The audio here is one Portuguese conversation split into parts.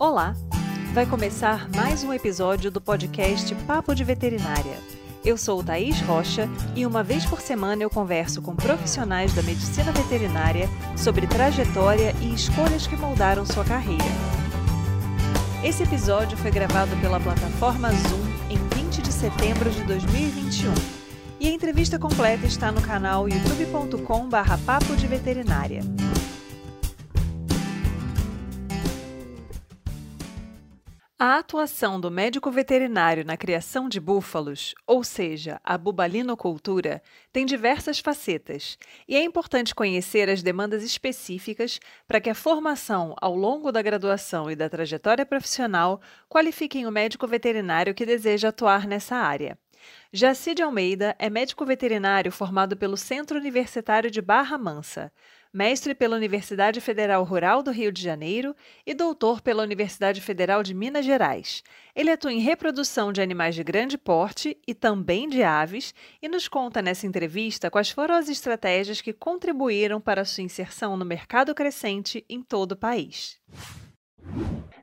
Olá! Vai começar mais um episódio do podcast Papo de Veterinária. Eu sou Thaís Rocha e uma vez por semana eu converso com profissionais da medicina veterinária sobre trajetória e escolhas que moldaram sua carreira. Esse episódio foi gravado pela plataforma Zoom em 20 de setembro de 2021 e a entrevista completa está no canal youtube.com/papo de veterinária. A atuação do médico veterinário na criação de búfalos, ou seja, a bubalinocultura, tem diversas facetas, e é importante conhecer as demandas específicas para que a formação ao longo da graduação e da trajetória profissional qualifiquem o médico veterinário que deseja atuar nessa área. Jacide Almeida é médico veterinário formado pelo Centro Universitário de Barra Mansa mestre pela Universidade Federal Rural do Rio de Janeiro e doutor pela Universidade Federal de Minas Gerais. Ele atua em reprodução de animais de grande porte e também de aves e nos conta nessa entrevista quais foram as estratégias que contribuíram para a sua inserção no mercado crescente em todo o país.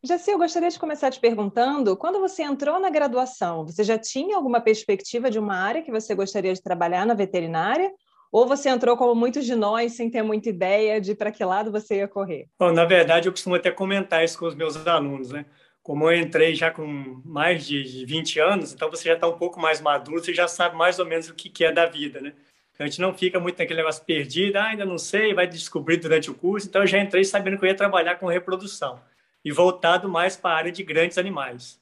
Jaci, eu gostaria de começar te perguntando, quando você entrou na graduação, você já tinha alguma perspectiva de uma área que você gostaria de trabalhar na veterinária ou você entrou como muitos de nós, sem ter muita ideia de para que lado você ia correr? Bom, na verdade, eu costumo até comentar isso com os meus alunos, né? Como eu entrei já com mais de 20 anos, então você já está um pouco mais maduro, você já sabe mais ou menos o que é da vida, né? Então, a gente não fica muito naquele negócio perdido, ah, ainda não sei, vai descobrir durante o curso. Então, eu já entrei sabendo que eu ia trabalhar com reprodução e voltado mais para a área de grandes animais.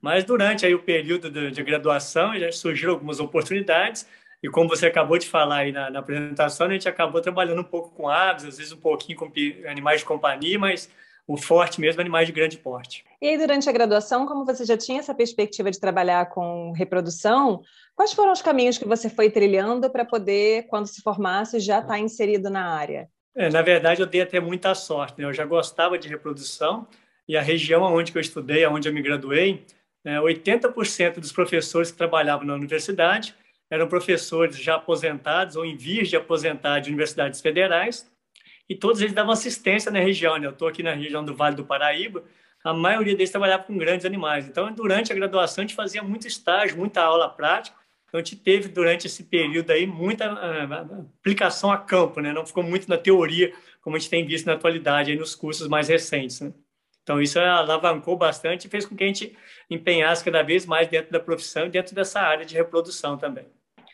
Mas durante aí o período de, de graduação já surgiram algumas oportunidades e como você acabou de falar aí na, na, apresentação, a gente acabou trabalhando um pouco com aves, às vezes um pouquinho com animais de companhia, mas o forte mesmo é animais de grande porte. E aí, durante a graduação, como você já tinha essa perspectiva de trabalhar com reprodução, quais foram os caminhos que você foi trilhando para poder, quando se formasse, já estar tá inserido na área? É, na verdade, eu dei até muita sorte. Né? Eu já gostava de reprodução e a região onde eu estudei, onde eu me graduei, né, 80% dos professores que trabalhavam na universidade eram professores já aposentados ou em vias de aposentar de universidades federais, e todos eles davam assistência na região. Né? Eu estou aqui na região do Vale do Paraíba, a maioria deles trabalhava com grandes animais. Então, durante a graduação, a gente fazia muito estágio, muita aula prática. Então, a gente teve, durante esse período aí, muita uh, aplicação a campo, né? Não ficou muito na teoria, como a gente tem visto na atualidade, aí nos cursos mais recentes, né? Então, isso alavancou bastante e fez com que a gente empenhasse cada vez mais dentro da profissão e dentro dessa área de reprodução também.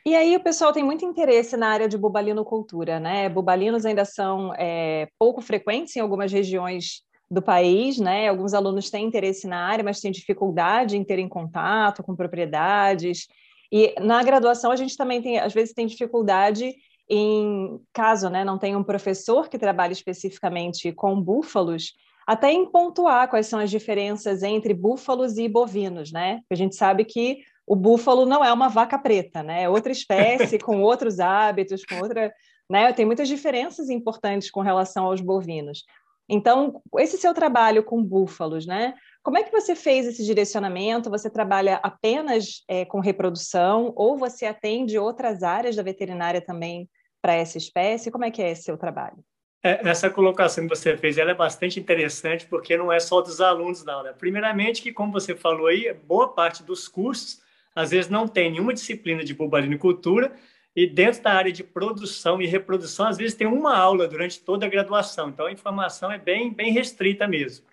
E aí o pessoal tem muito interesse na área de bubalinocultura, né? Bubalinos ainda são é, pouco frequentes em algumas regiões do país, né? Alguns alunos têm interesse na área, mas têm dificuldade em terem contato com propriedades. E na graduação a gente também tem, às vezes, tem dificuldade em caso, né, não tem um professor que trabalhe especificamente com búfalos, até em pontuar quais são as diferenças entre búfalos e bovinos, né? A gente sabe que o búfalo não é uma vaca preta, né? É outra espécie, com outros hábitos, com outra. Né? Tem muitas diferenças importantes com relação aos bovinos. Então, esse seu trabalho com búfalos, né? Como é que você fez esse direcionamento? Você trabalha apenas é, com reprodução ou você atende outras áreas da veterinária também para essa espécie? Como é que é esse seu trabalho? É, essa colocação que você fez ela é bastante interessante porque não é só dos alunos, não. Né? Primeiramente, que como você falou aí, boa parte dos cursos às vezes não tem nenhuma disciplina de cultura e dentro da área de produção e reprodução, às vezes tem uma aula durante toda a graduação, então a informação é bem, bem restrita mesmo.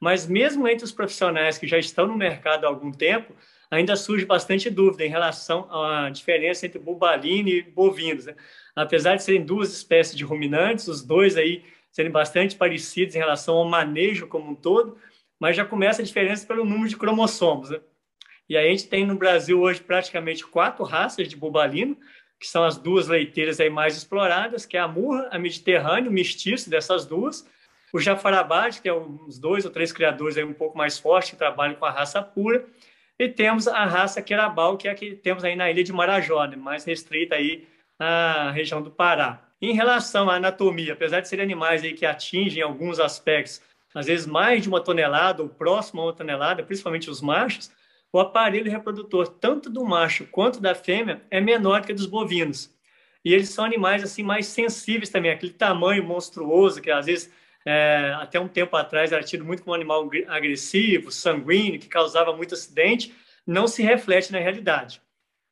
Mas mesmo entre os profissionais que já estão no mercado há algum tempo, ainda surge bastante dúvida em relação à diferença entre bubalino e bovinos. Né? Apesar de serem duas espécies de ruminantes, os dois aí serem bastante parecidos em relação ao manejo como um todo, mas já começa a diferença pelo número de cromossomos. Né? E a gente tem no Brasil hoje praticamente quatro raças de bubalino, que são as duas leiteiras aí mais exploradas, que é a murra, a mediterrânea, o mestiço dessas duas, o jafarabate, que é uns dois ou três criadores aí um pouco mais fortes, que trabalham com a raça pura, e temos a raça querabal, que é a que temos aí na ilha de Marajó, né, mais restrita aí à região do Pará. Em relação à anatomia, apesar de serem animais aí que atingem alguns aspectos, às vezes mais de uma tonelada ou próximo a uma tonelada, principalmente os machos, o aparelho reprodutor, tanto do macho quanto da fêmea, é menor que dos bovinos. E eles são animais assim mais sensíveis também, aquele tamanho monstruoso que às vezes é, até um tempo atrás era tido muito como um animal agressivo, sanguíneo, que causava muito acidente, não se reflete na realidade.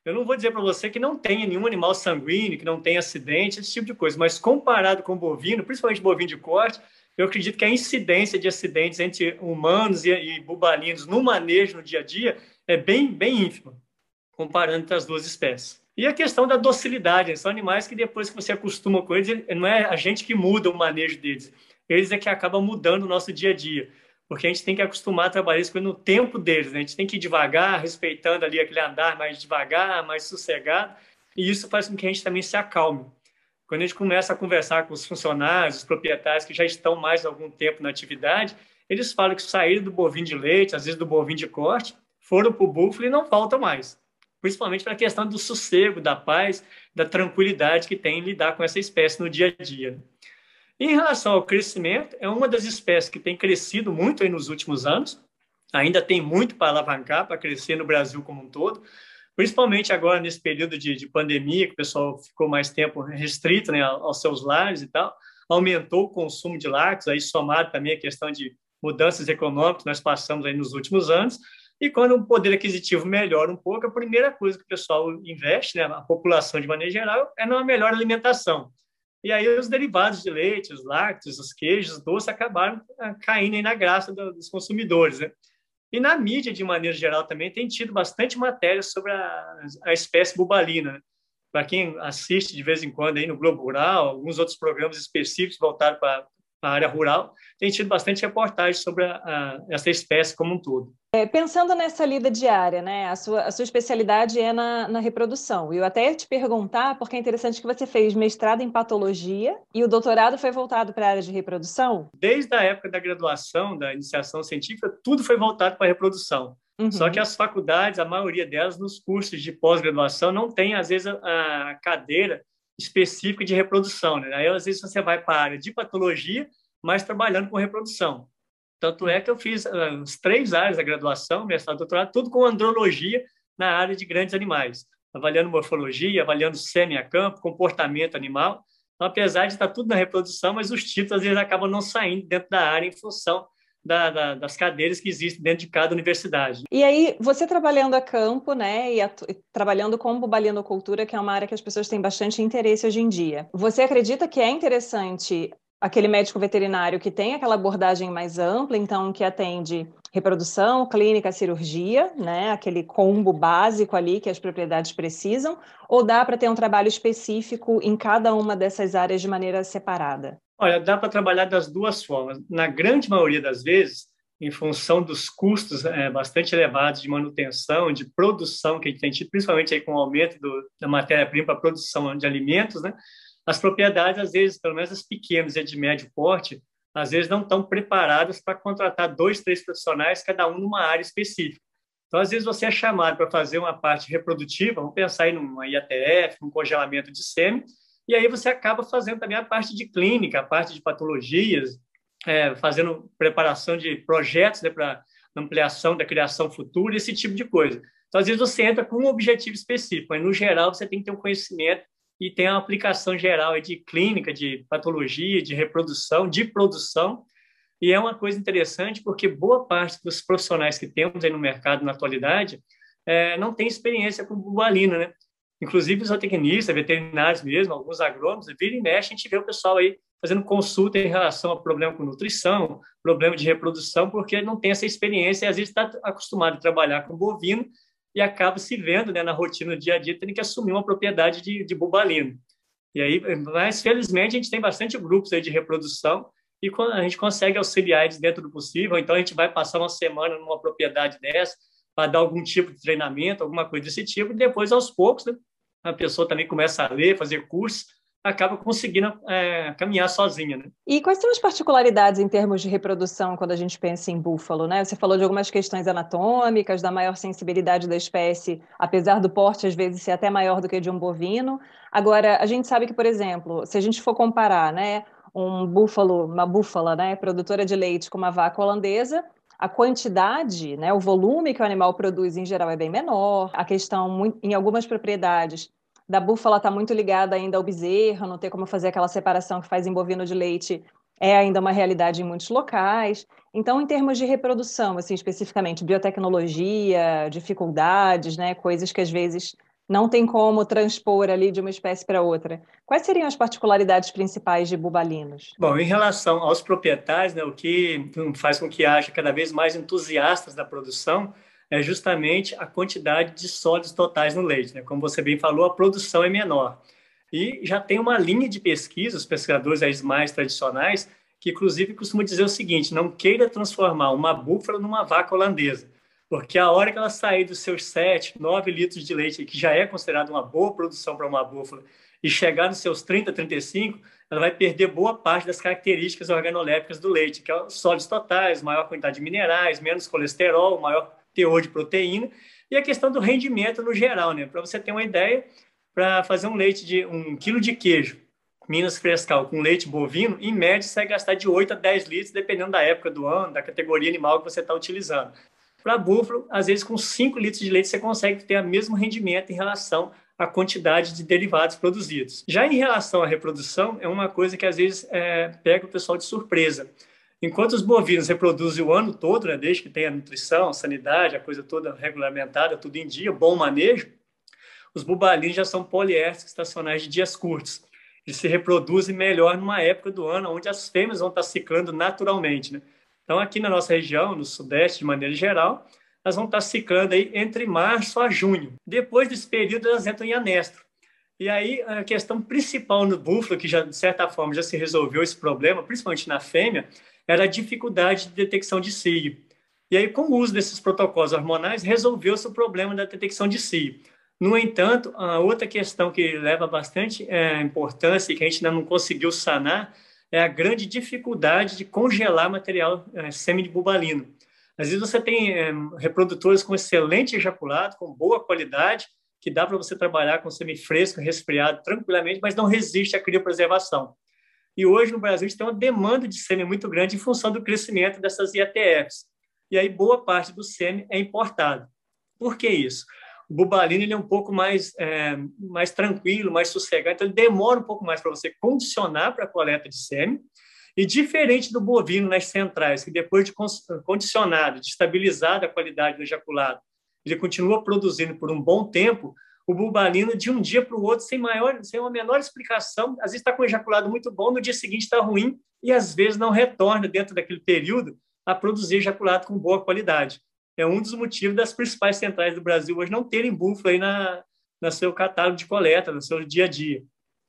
Eu não vou dizer para você que não tenha nenhum animal sanguíneo, que não tenha acidente, esse tipo de coisa, mas comparado com bovino, principalmente bovino de corte, eu acredito que a incidência de acidentes entre humanos e, e bubalinos no manejo no dia a dia é bem, bem ínfima, comparando entre as duas espécies. E a questão da docilidade, são animais que depois que você acostuma com eles, não é a gente que muda o manejo deles, eles é que acabam mudando o nosso dia a dia porque a gente tem que acostumar a trabalhar isso no tempo deles, né? a gente tem que ir devagar, respeitando ali aquele andar mais devagar, mais sossegado, e isso faz com que a gente também se acalme. Quando a gente começa a conversar com os funcionários, os proprietários que já estão mais algum tempo na atividade, eles falam que saíram do bovino de leite, às vezes do bovino de corte, foram para o búfalo e não voltam mais. Principalmente para a questão do sossego, da paz, da tranquilidade que tem em lidar com essa espécie no dia a dia. Em relação ao crescimento, é uma das espécies que tem crescido muito nos últimos anos. Ainda tem muito para alavancar, para crescer no Brasil como um todo, principalmente agora nesse período de, de pandemia, que o pessoal ficou mais tempo restrito né, aos seus lares e tal. Aumentou o consumo de lácteos, aí somado também a questão de mudanças econômicas que nós passamos aí nos últimos anos. E quando o poder aquisitivo melhora um pouco, a primeira coisa que o pessoal investe, né, a população de maneira geral, é numa melhor alimentação. E aí os derivados de leite, os lácteos, os queijos, os doces acabaram ah, caindo na graça dos consumidores, né? E na mídia, de maneira geral, também tem tido bastante matéria sobre a, a espécie bubalina. Né? Para quem assiste de vez em quando aí no Globo Rural, alguns outros programas específicos voltados para a área rural, tem tido bastante reportagem sobre a, a, essa espécie como um todo. É, pensando nessa lida diária, né? A sua, a sua especialidade é na, na reprodução. E eu até ia te perguntar, porque é interessante que você fez mestrado em patologia e o doutorado foi voltado para a área de reprodução? Desde a época da graduação, da iniciação científica, tudo foi voltado para a reprodução. Uhum. Só que as faculdades, a maioria delas, nos cursos de pós-graduação, não tem, às vezes, a, a cadeira específica de reprodução. Né? Aí, às vezes, você vai para a área de patologia, mas trabalhando com reprodução. Tanto é que eu fiz as três áreas da graduação, mestrado, doutorado, tudo com andrologia na área de grandes animais, avaliando morfologia, avaliando sêmen a campo, comportamento animal. Então, apesar de estar tudo na reprodução, mas os títulos às vezes acabam não saindo dentro da área em função da, da, das cadeiras que existem dentro de cada universidade. E aí, você trabalhando a campo, né, e trabalhando com bubalinocultura, que é uma área que as pessoas têm bastante interesse hoje em dia, você acredita que é interessante aquele médico veterinário que tem aquela abordagem mais ampla, então que atende reprodução, clínica, cirurgia, né, aquele combo básico ali que as propriedades precisam, ou dá para ter um trabalho específico em cada uma dessas áreas de maneira separada? Olha, dá para trabalhar das duas formas. Na grande maioria das vezes, em função dos custos é, bastante elevados de manutenção, de produção que a gente tem principalmente aí com o aumento do, da matéria-prima para produção de alimentos, né? As propriedades, às vezes, pelo menos as pequenas e de médio porte, às vezes não estão preparadas para contratar dois, três profissionais, cada um numa área específica. Então, às vezes, você é chamado para fazer uma parte reprodutiva, vamos pensar em uma IATF, um congelamento de sêmen, e aí você acaba fazendo também a parte de clínica, a parte de patologias, é, fazendo preparação de projetos né, para ampliação da criação futura, esse tipo de coisa. Então, às vezes, você entra com um objetivo específico, mas, no geral, você tem que ter um conhecimento e tem uma aplicação geral de clínica, de patologia, de reprodução, de produção. E é uma coisa interessante porque boa parte dos profissionais que temos aí no mercado na atualidade é, não tem experiência com bubalina, né? Inclusive os zootecnistas, veterinários mesmo, alguns agrônomos, vira e mexe, a gente vê o pessoal aí fazendo consulta em relação a problema com nutrição, problema de reprodução, porque não tem essa experiência e às vezes está acostumado a trabalhar com bovino e acaba se vendo né, na rotina do dia a dia, tendo que assumir uma propriedade de, de bubalino. E aí, mas felizmente a gente tem bastante grupos aí de reprodução e a gente consegue auxiliar eles dentro do possível. Então a gente vai passar uma semana numa propriedade dessa para dar algum tipo de treinamento, alguma coisa desse tipo, e depois aos poucos né, a pessoa também começa a ler, fazer cursos acaba conseguindo é, caminhar sozinha. Né? E quais são as particularidades em termos de reprodução quando a gente pensa em búfalo? Né? Você falou de algumas questões anatômicas, da maior sensibilidade da espécie, apesar do porte às vezes ser até maior do que de um bovino. Agora, a gente sabe que, por exemplo, se a gente for comparar né, um búfalo, uma búfala né, produtora de leite com uma vaca holandesa, a quantidade, né, o volume que o animal produz em geral é bem menor. A questão, em algumas propriedades, da búfala está muito ligada ainda ao bezerro, não ter como fazer aquela separação que faz em bovino de leite é ainda uma realidade em muitos locais. Então, em termos de reprodução, assim, especificamente biotecnologia, dificuldades, né, coisas que às vezes não tem como transpor ali de uma espécie para outra. Quais seriam as particularidades principais de bubalinos? Bom, em relação aos proprietários, né, o que faz com que haja cada vez mais entusiastas da produção é justamente a quantidade de sólidos totais no leite. Né? Como você bem falou, a produção é menor. E já tem uma linha de pesquisa, os pesquisadores mais tradicionais, que inclusive costumam dizer o seguinte: não queira transformar uma búfala numa vaca holandesa, porque a hora que ela sair dos seus 7, 9 litros de leite, que já é considerado uma boa produção para uma búfala, e chegar nos seus 30, 35, ela vai perder boa parte das características organolépticas do leite, que é os sólidos totais, maior quantidade de minerais, menos colesterol, maior teor de proteína, e a questão do rendimento no geral, né? Para você ter uma ideia, para fazer um leite de um quilo de queijo, Minas Frescal, com leite bovino, em média você vai gastar de 8 a 10 litros, dependendo da época do ano, da categoria animal que você está utilizando. Para búfalo, às vezes com 5 litros de leite você consegue ter o mesmo rendimento em relação à quantidade de derivados produzidos. Já em relação à reprodução, é uma coisa que às vezes é, pega o pessoal de surpresa. Enquanto os bovinos reproduzem o ano todo, né, desde que tenha nutrição, sanidade, a coisa toda regulamentada, tudo em dia, bom manejo, os bubalinos já são poliésteres estacionais de dias curtos. Eles se reproduzem melhor numa época do ano onde as fêmeas vão estar ciclando naturalmente. Né? Então, aqui na nossa região, no Sudeste, de maneira geral, elas vão estar ciclando aí entre março a junho. Depois desse período, elas entram em anestro. E aí, a questão principal no búfalo, que já, de certa forma, já se resolveu esse problema, principalmente na fêmea, era a dificuldade de detecção de cio. E aí, com o uso desses protocolos hormonais, resolveu-se o problema da detecção de cio. No entanto, a outra questão que leva bastante é, importância e que a gente ainda não conseguiu sanar é a grande dificuldade de congelar material é, semi-bubalino. Às vezes você tem é, reprodutores com excelente ejaculado, com boa qualidade, que dá para você trabalhar com semi-fresco, resfriado tranquilamente, mas não resiste à criopreservação. E hoje no Brasil a gente tem uma demanda de sêmen muito grande em função do crescimento dessas IATFs. E aí boa parte do sêmen é importado. Por que isso? O bubalino ele é um pouco mais, é, mais tranquilo, mais sossegado, então ele demora um pouco mais para você condicionar para a coleta de sêmen. E diferente do bovino nas centrais, que depois de condicionado, de estabilizada a qualidade do ejaculado, ele continua produzindo por um bom tempo, o bubalino de um dia para o outro, sem, maior, sem uma menor explicação, às vezes está com um ejaculado muito bom, no dia seguinte está ruim, e às vezes não retorna dentro daquele período a produzir ejaculado com boa qualidade é um dos motivos das principais centrais do Brasil hoje não terem búfalo aí na, no seu catálogo de coleta, no seu dia a dia.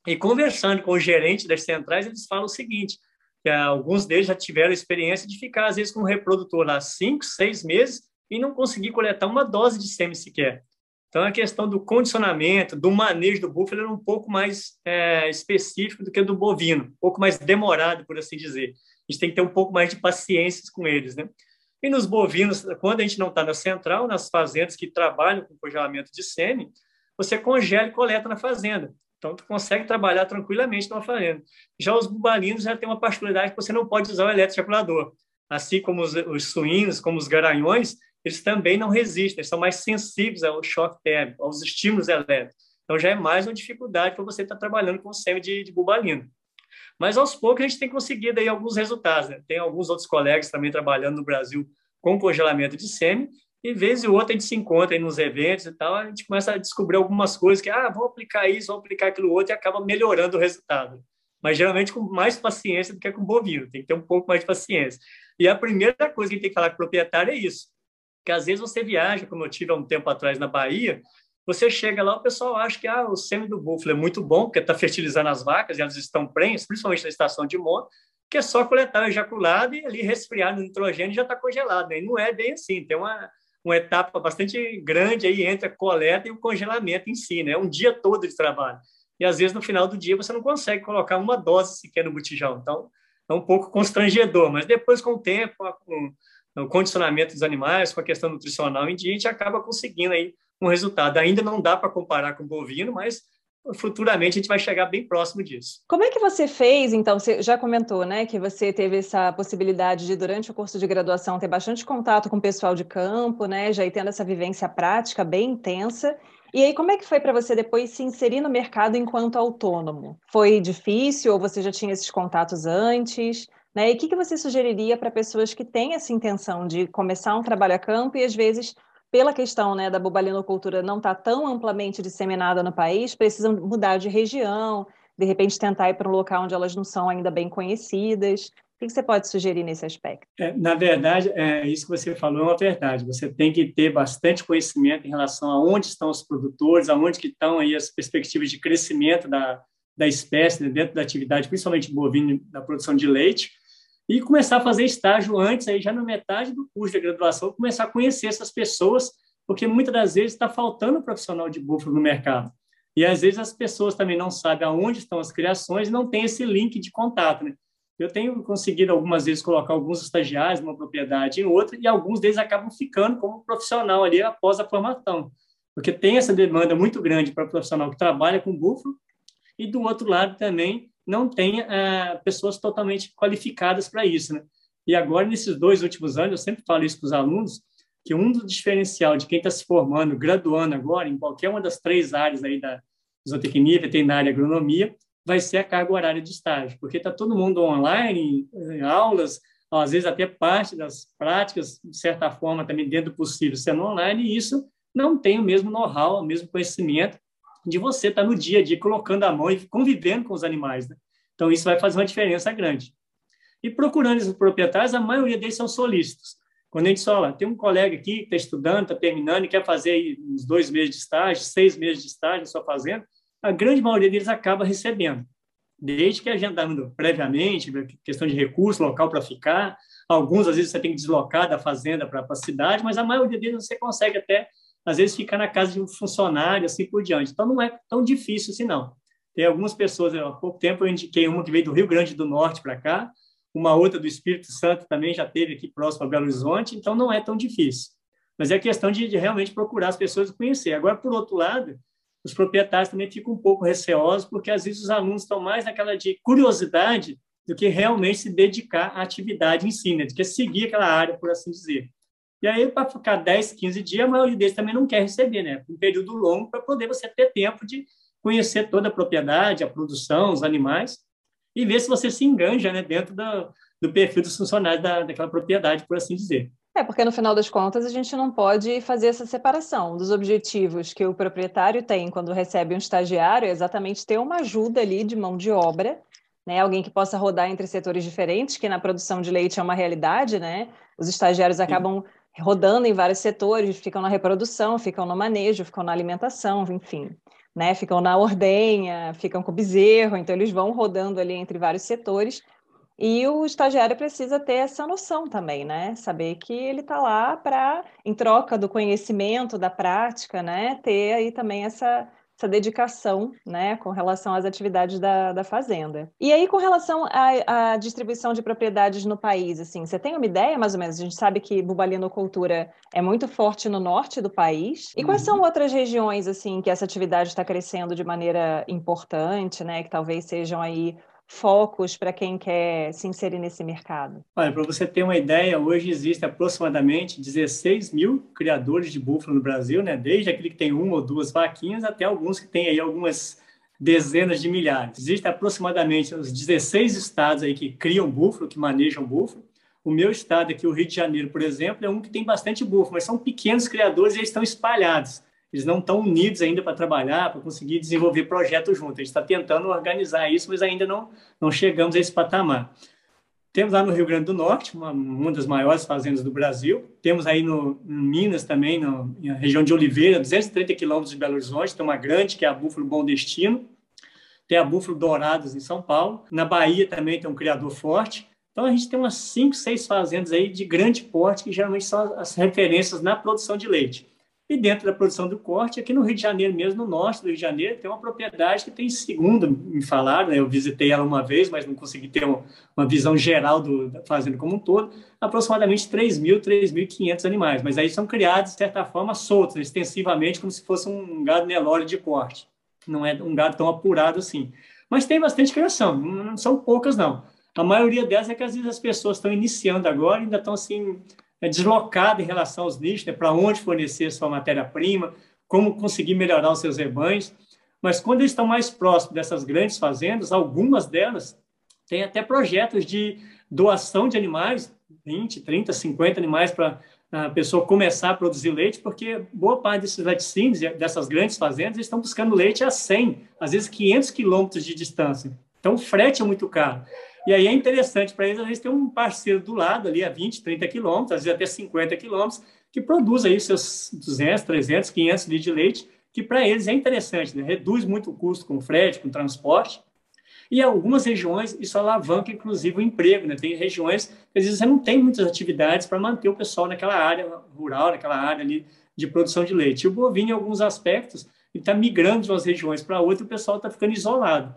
E conversando com o gerente das centrais, eles falam o seguinte, que alguns deles já tiveram experiência de ficar, às vezes, com um reprodutor lá cinco, seis meses e não conseguir coletar uma dose de sêmen sequer. Então, a questão do condicionamento, do manejo do búfalo é um pouco mais é, específico do que do bovino, um pouco mais demorado, por assim dizer. A gente tem que ter um pouco mais de paciência com eles, né? E nos bovinos, quando a gente não está na central, nas fazendas que trabalham com congelamento de sêmen, você congela e coleta na fazenda. Então, tu consegue trabalhar tranquilamente numa fazenda. Já os bubalinos já tem uma particularidade que você não pode usar o eletroejaculador. Assim como os, os suínos, como os garanhões, eles também não resistem, eles são mais sensíveis ao choque térmico, aos estímulos elétricos. Então, já é mais uma dificuldade para você estar tá trabalhando com sêmen de, de bubalino. Mas aos poucos a gente tem conseguido aí alguns resultados. Né? Tem alguns outros colegas também trabalhando no Brasil com congelamento de sêmen, e vez e outra a gente se encontra aí nos eventos e tal, a gente começa a descobrir algumas coisas que, ah, vou aplicar isso, vou aplicar aquilo outro, e acaba melhorando o resultado. Mas geralmente com mais paciência do que com bovino, tem que ter um pouco mais de paciência. E a primeira coisa que a gente tem que falar com o proprietário é isso, que às vezes você viaja, como eu tive há um tempo atrás na Bahia, você chega lá, o pessoal acha que ah, o sêmen do búfalo é muito bom, porque está fertilizando as vacas e elas estão prenhas, principalmente na estação de monta, que é só coletar o ejaculado e ali resfriar no nitrogênio já está congelado. Né? E não é bem assim, tem uma, uma etapa bastante grande aí entre a coleta e o congelamento em si, né? um dia todo de trabalho. E às vezes no final do dia você não consegue colocar uma dose sequer no botijão. Então é um pouco constrangedor, mas depois com o tempo, com o condicionamento dos animais, com a questão nutricional em dia, a gente acaba conseguindo aí um resultado. Ainda não dá para comparar com o bovino, mas futuramente a gente vai chegar bem próximo disso. Como é que você fez, então? Você já comentou, né, que você teve essa possibilidade de, durante o curso de graduação, ter bastante contato com o pessoal de campo, né, já tendo essa vivência prática bem intensa. E aí, como é que foi para você depois se inserir no mercado enquanto autônomo? Foi difícil ou você já tinha esses contatos antes? Né? E o que, que você sugeriria para pessoas que têm essa intenção de começar um trabalho a campo e às vezes pela questão né, da bobalinocultura não estar tá tão amplamente disseminada no país, precisam mudar de região, de repente tentar ir para um local onde elas não são ainda bem conhecidas. O que você pode sugerir nesse aspecto? É, na verdade, é, isso que você falou é uma verdade. Você tem que ter bastante conhecimento em relação a onde estão os produtores, aonde que estão aí as perspectivas de crescimento da, da espécie né, dentro da atividade, principalmente bovina, da produção de leite, e começar a fazer estágio antes, aí já na metade do curso de graduação, começar a conhecer essas pessoas, porque muitas das vezes está faltando profissional de búfalo no mercado. E às vezes as pessoas também não sabem aonde estão as criações não tem esse link de contato. Né? Eu tenho conseguido algumas vezes colocar alguns estagiários numa propriedade em outra e alguns deles acabam ficando como profissional ali após a formação, porque tem essa demanda muito grande para profissional que trabalha com búfalo e do outro lado também não tem é, pessoas totalmente qualificadas para isso, né? E agora nesses dois últimos anos eu sempre falo isso para os alunos que um dos diferencial de quem está se formando, graduando agora em qualquer uma das três áreas aí da zootecnia, veterinária, agronomia, vai ser a carga horária de estágio, porque está todo mundo online, em aulas, às vezes até parte das práticas, de certa forma, também dentro do possível, sendo online, e isso não tem o mesmo know-how, o mesmo conhecimento de você estar tá no dia a dia colocando a mão e convivendo com os animais. Né? Então, isso vai fazer uma diferença grande. E procurando os proprietários, a maioria deles são solícitos. Quando a gente fala, tem um colega aqui que está estudando, está terminando e quer fazer uns dois meses de estágio, seis meses de estágio na sua fazenda, a grande maioria deles acaba recebendo, desde que agendando previamente, questão de recurso, local para ficar. Alguns, às vezes, você tem que deslocar da fazenda para a cidade, mas a maioria deles você consegue até, às vezes, ficar na casa de um funcionário, assim por diante. Então, não é tão difícil assim, não. Tem algumas pessoas, há pouco tempo eu indiquei uma que veio do Rio Grande do Norte para cá, uma outra do Espírito Santo também já teve aqui próximo a Belo Horizonte, então não é tão difícil. Mas é questão de, de realmente procurar as pessoas e conhecer. Agora, por outro lado, os proprietários também ficam um pouco receosos, porque às vezes os alunos estão mais naquela de curiosidade do que realmente se dedicar à atividade em si, né? de que seguir aquela área, por assim dizer. E aí, para ficar 10, 15 dias, a maioria deles também não quer receber, né? Um período longo para poder você ter tempo de conhecer toda a propriedade, a produção, os animais, e ver se você se enganja né, dentro do, do perfil dos funcionários da, daquela propriedade, por assim dizer. É, porque no final das contas a gente não pode fazer essa separação dos objetivos que o proprietário tem quando recebe um estagiário, é exatamente ter uma ajuda ali de mão de obra, né? Alguém que possa rodar entre setores diferentes, que na produção de leite é uma realidade, né? Os estagiários acabam Sim. Rodando em vários setores, ficam na reprodução, ficam no manejo, ficam na alimentação, enfim. Né, ficam na ordenha, ficam com o bezerro, então eles vão rodando ali entre vários setores e o estagiário precisa ter essa noção também, né? Saber que ele está lá para, em troca do conhecimento, da prática, né? Ter aí também essa, essa dedicação, né? Com relação às atividades da, da fazenda. E aí, com relação à, à distribuição de propriedades no país, assim, você tem uma ideia, mais ou menos? A gente sabe que bubalinocultura é muito forte no norte do país. E quais são uhum. outras regiões, assim, que essa atividade está crescendo de maneira importante, né? Que talvez sejam aí focos para quem quer se inserir nesse mercado? Olha, para você ter uma ideia, hoje existe aproximadamente 16 mil criadores de búfalo no Brasil, né? Desde aquele que tem uma ou duas vaquinhas até alguns que têm aí algumas dezenas de milhares. Existem aproximadamente os 16 estados aí que criam búfalo, que manejam búfalo. O meu estado aqui, o Rio de Janeiro, por exemplo, é um que tem bastante búfalo, mas são pequenos criadores e eles estão espalhados eles não estão unidos ainda para trabalhar, para conseguir desenvolver projetos juntos. A gente está tentando organizar isso, mas ainda não, não chegamos a esse patamar. Temos lá no Rio Grande do Norte, uma, uma das maiores fazendas do Brasil. Temos aí no, em Minas também, no, na região de Oliveira, 230 quilômetros de Belo Horizonte, tem uma grande, que é a Búfalo Bom Destino. Tem a Búfalo Dourados em São Paulo. Na Bahia também tem um criador forte. Então, a gente tem umas cinco, seis fazendas aí de grande porte, que geralmente são as referências na produção de leite. E dentro da produção do corte, aqui no Rio de Janeiro, mesmo no norte do Rio de Janeiro, tem uma propriedade que tem, segundo me falaram, né, eu visitei ela uma vez, mas não consegui ter uma, uma visão geral do, da fazenda como um todo, aproximadamente 3.000, 3.500 animais. Mas aí são criados, de certa forma, soltos, extensivamente, como se fosse um gado Nelore de corte. Não é um gado tão apurado assim. Mas tem bastante criação, não são poucas, não. A maioria delas é que às vezes as pessoas estão iniciando agora, ainda estão assim é deslocada em relação aos nichos, né, para onde fornecer sua matéria-prima, como conseguir melhorar os seus rebanhos. Mas quando eles estão mais próximos dessas grandes fazendas, algumas delas têm até projetos de doação de animais, 20, 30, 50 animais para a pessoa começar a produzir leite, porque boa parte desses laticínios, dessas grandes fazendas, estão buscando leite a 100, às vezes 500 quilômetros de distância. Então, o frete é muito caro. E aí é interessante para eles, às vezes, ter um parceiro do lado, ali a 20, 30 quilômetros, às vezes até 50 quilômetros, que produz aí seus 200, 300, 500 litros de leite, que para eles é interessante, né? reduz muito o custo com frete, com transporte, e algumas regiões isso alavanca, inclusive, o emprego. Né? Tem regiões que às vezes você não tem muitas atividades para manter o pessoal naquela área rural, naquela área ali de produção de leite. E o bovino, em alguns aspectos, está migrando de umas regiões para outras o pessoal está ficando isolado.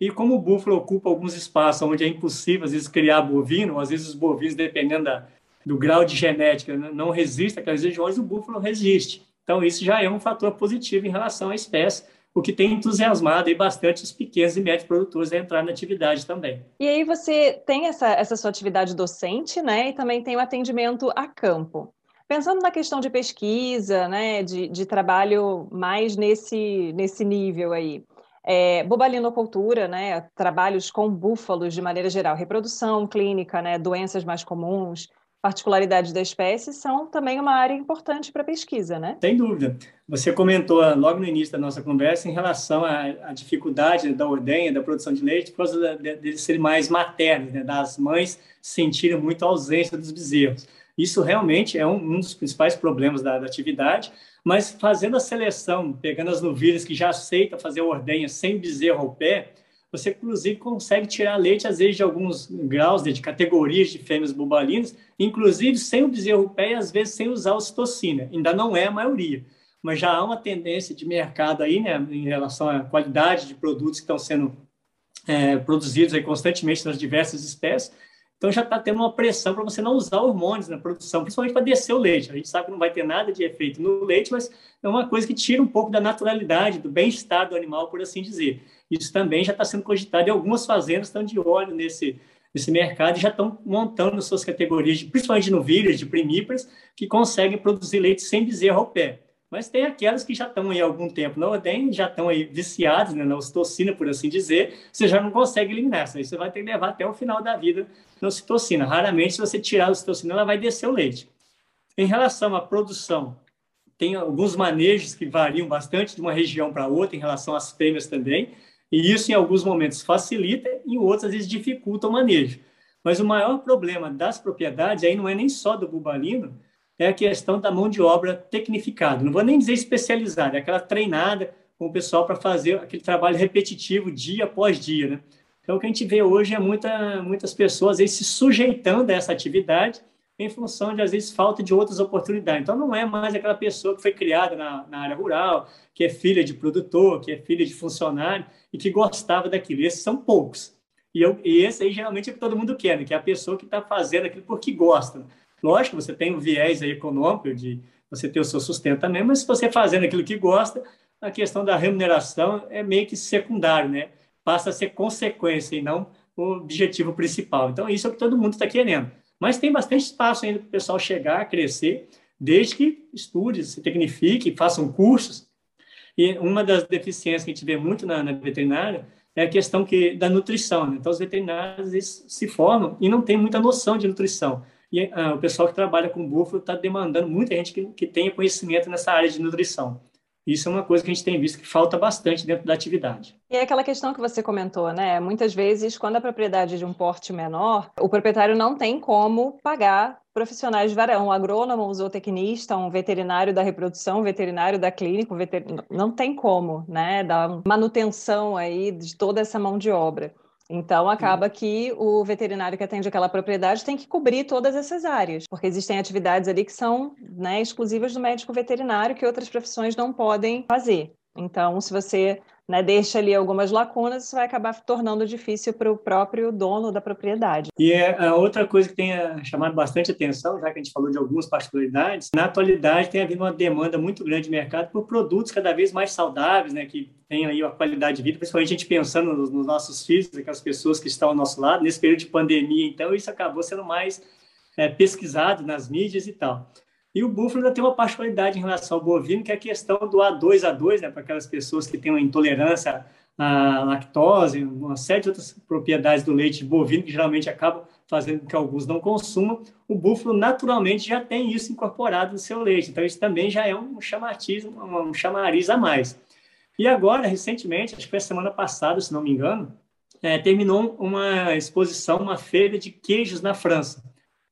E como o búfalo ocupa alguns espaços onde é impossível, às vezes, criar bovino, às vezes os bovinos, dependendo da, do grau de genética, né, não resistem àquelas regiões, o búfalo resiste. Então, isso já é um fator positivo em relação à espécie o que tem entusiasmado aí bastante os pequenos e médios produtores a entrar na atividade também. E aí você tem essa, essa sua atividade docente, né? E também tem o atendimento a campo. Pensando na questão de pesquisa, né, de, de trabalho mais nesse, nesse nível aí, é, bobalinocultura, né, trabalhos com búfalos de maneira geral, reprodução clínica, né, doenças mais comuns, particularidades da espécie são também uma área importante para pesquisa, né? Sem dúvida. Você comentou logo no início da nossa conversa em relação à, à dificuldade da ordenha, da produção de leite, por causa de, de serem mais maternos, né? das mães sentirem muito a ausência dos bezerros. Isso realmente é um, um dos principais problemas da, da, atividade, mas fazendo a seleção, pegando as novilhas que já aceitam fazer ordenha sem bezerro ao pé, você inclusive consegue tirar leite, às vezes, de alguns graus, de categorias de fêmeas bubalinas, inclusive sem o bezerro pé e às vezes sem usar ocitocina. Ainda não é a maioria, mas já há uma tendência de mercado aí, né, em relação à qualidade de produtos que estão sendo é, produzidos aí constantemente nas diversas espécies. Então já está tendo uma pressão para você não usar hormônios na produção, principalmente para descer o leite. A gente sabe que não vai ter nada de efeito no leite, mas é uma coisa que tira um pouco da naturalidade, do bem-estar do animal, por assim dizer. Isso também já está sendo cogitado e algumas fazendas estão de olho nesse, nesse mercado e já estão montando suas categorias, principalmente de novilhas, de primíparas, que conseguem produzir leite sem bezerro ao pé. Mas tem aquelas que já estão aí há algum tempo na ordem, já estão aí viciadas né, na ocitocina, por assim dizer, você já não consegue eliminar. Isso aí você vai ter que levar até o final da vida na ocitocina. Raramente, se você tirar a ocitocina, ela vai descer o leite. Em relação à produção, tem alguns manejos que variam bastante de uma região para outra, em relação às fêmeas também. E isso, em alguns momentos, facilita, em outros, às vezes, dificulta o manejo. Mas o maior problema das propriedades, aí não é nem só do bubalino, é a questão da mão de obra tecnificada. Não vou nem dizer especializada, é aquela treinada com o pessoal para fazer aquele trabalho repetitivo dia após dia. Né? Então, o que a gente vê hoje é muita, muitas pessoas aí, se sujeitando a essa atividade em função de, às vezes, falta de outras oportunidades. Então, não é mais aquela pessoa que foi criada na, na área rural, que é filha de produtor, que é filha de funcionário e que gostava daquilo. Esses são poucos. E, eu, e esse aí, geralmente, é o que todo mundo quer, né? que é a pessoa que está fazendo aquilo porque gosta. Lógico, você tem um viés aí econômico de você ter o seu sustento também, mas se você fazendo aquilo que gosta, a questão da remuneração é meio que secundário, né? Passa a ser consequência e não o objetivo principal. Então, isso é o que todo mundo está querendo. Mas tem bastante espaço ainda para o pessoal chegar, crescer, desde que estude, se tecnifique, façam cursos. E uma das deficiências que a gente vê muito na, na veterinária é a questão que, da nutrição. Né? Então, os veterinários eles se formam e não têm muita noção de nutrição. E uh, o pessoal que trabalha com búfalo está demandando muita gente que, que tenha conhecimento nessa área de nutrição. Isso é uma coisa que a gente tem visto que falta bastante dentro da atividade. E é aquela questão que você comentou, né? Muitas vezes, quando a propriedade é de um porte menor, o proprietário não tem como pagar profissionais de varão, um agrônomo, um zootecnista, um veterinário da reprodução, um veterinário da clínica, um não tem como, né, dar manutenção aí de toda essa mão de obra. Então, acaba que o veterinário que atende aquela propriedade tem que cobrir todas essas áreas, porque existem atividades ali que são né, exclusivas do médico veterinário que outras profissões não podem fazer. Então, se você né, deixa ali algumas lacunas, isso vai acabar tornando difícil para o próprio dono da propriedade. E é a outra coisa que tem eh, chamado bastante atenção, já que a gente falou de algumas particularidades, na atualidade tem havido uma demanda muito grande de mercado por produtos cada vez mais saudáveis, né, que tenham aí a qualidade de vida, principalmente a gente pensando nos, nos nossos filhos, aquelas pessoas que estão ao nosso lado, nesse período de pandemia, então isso acabou sendo mais é, pesquisado nas mídias e tal. E o búfalo ainda tem uma particularidade em relação ao bovino, que é a questão do A2A2, né, para aquelas pessoas que têm uma intolerância à lactose, uma série de outras propriedades do leite bovino que geralmente acabam fazendo com que alguns não consumam, o búfalo naturalmente já tem isso incorporado no seu leite. Então, isso também já é um chamatismo, um chamariz a mais. E agora, recentemente, acho que foi semana passada, se não me engano, é, terminou uma exposição, uma feira de queijos na França.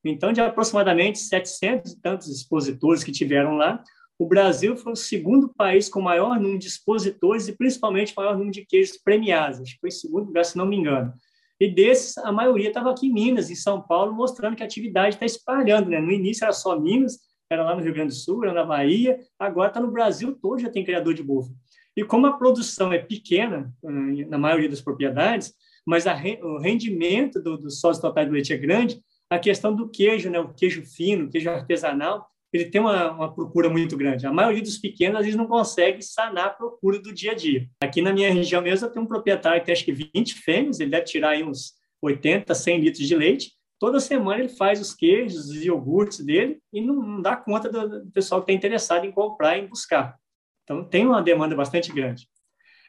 Então, de aproximadamente 700 e tantos expositores que tiveram lá, o Brasil foi o segundo país com maior número de expositores e principalmente maior número de queijos premiados. Acho que foi em segundo lugar, se não me engano. E desses, a maioria estava aqui em Minas, em São Paulo, mostrando que a atividade está espalhando. Né? No início era só Minas, era lá no Rio Grande do Sul, era na Bahia, agora está no Brasil todo, já tem criador de búfalo. E como a produção é pequena, hum, na maioria das propriedades, mas a, o rendimento do, do sócio total do leite é grande, a questão do queijo, né, o queijo fino, queijo artesanal, ele tem uma, uma, procura muito grande. A maioria dos pequenos, às vezes, não consegue sanar a procura do dia a dia. Aqui na minha região mesmo, eu tenho um proprietário que tem acho que 20 fêmeas, ele deve tirar aí uns 80, 100 litros de leite. Toda semana ele faz os queijos, os iogurtes dele e não, não dá conta do, do pessoal que está interessado em comprar e em buscar. Então, tem uma demanda bastante grande.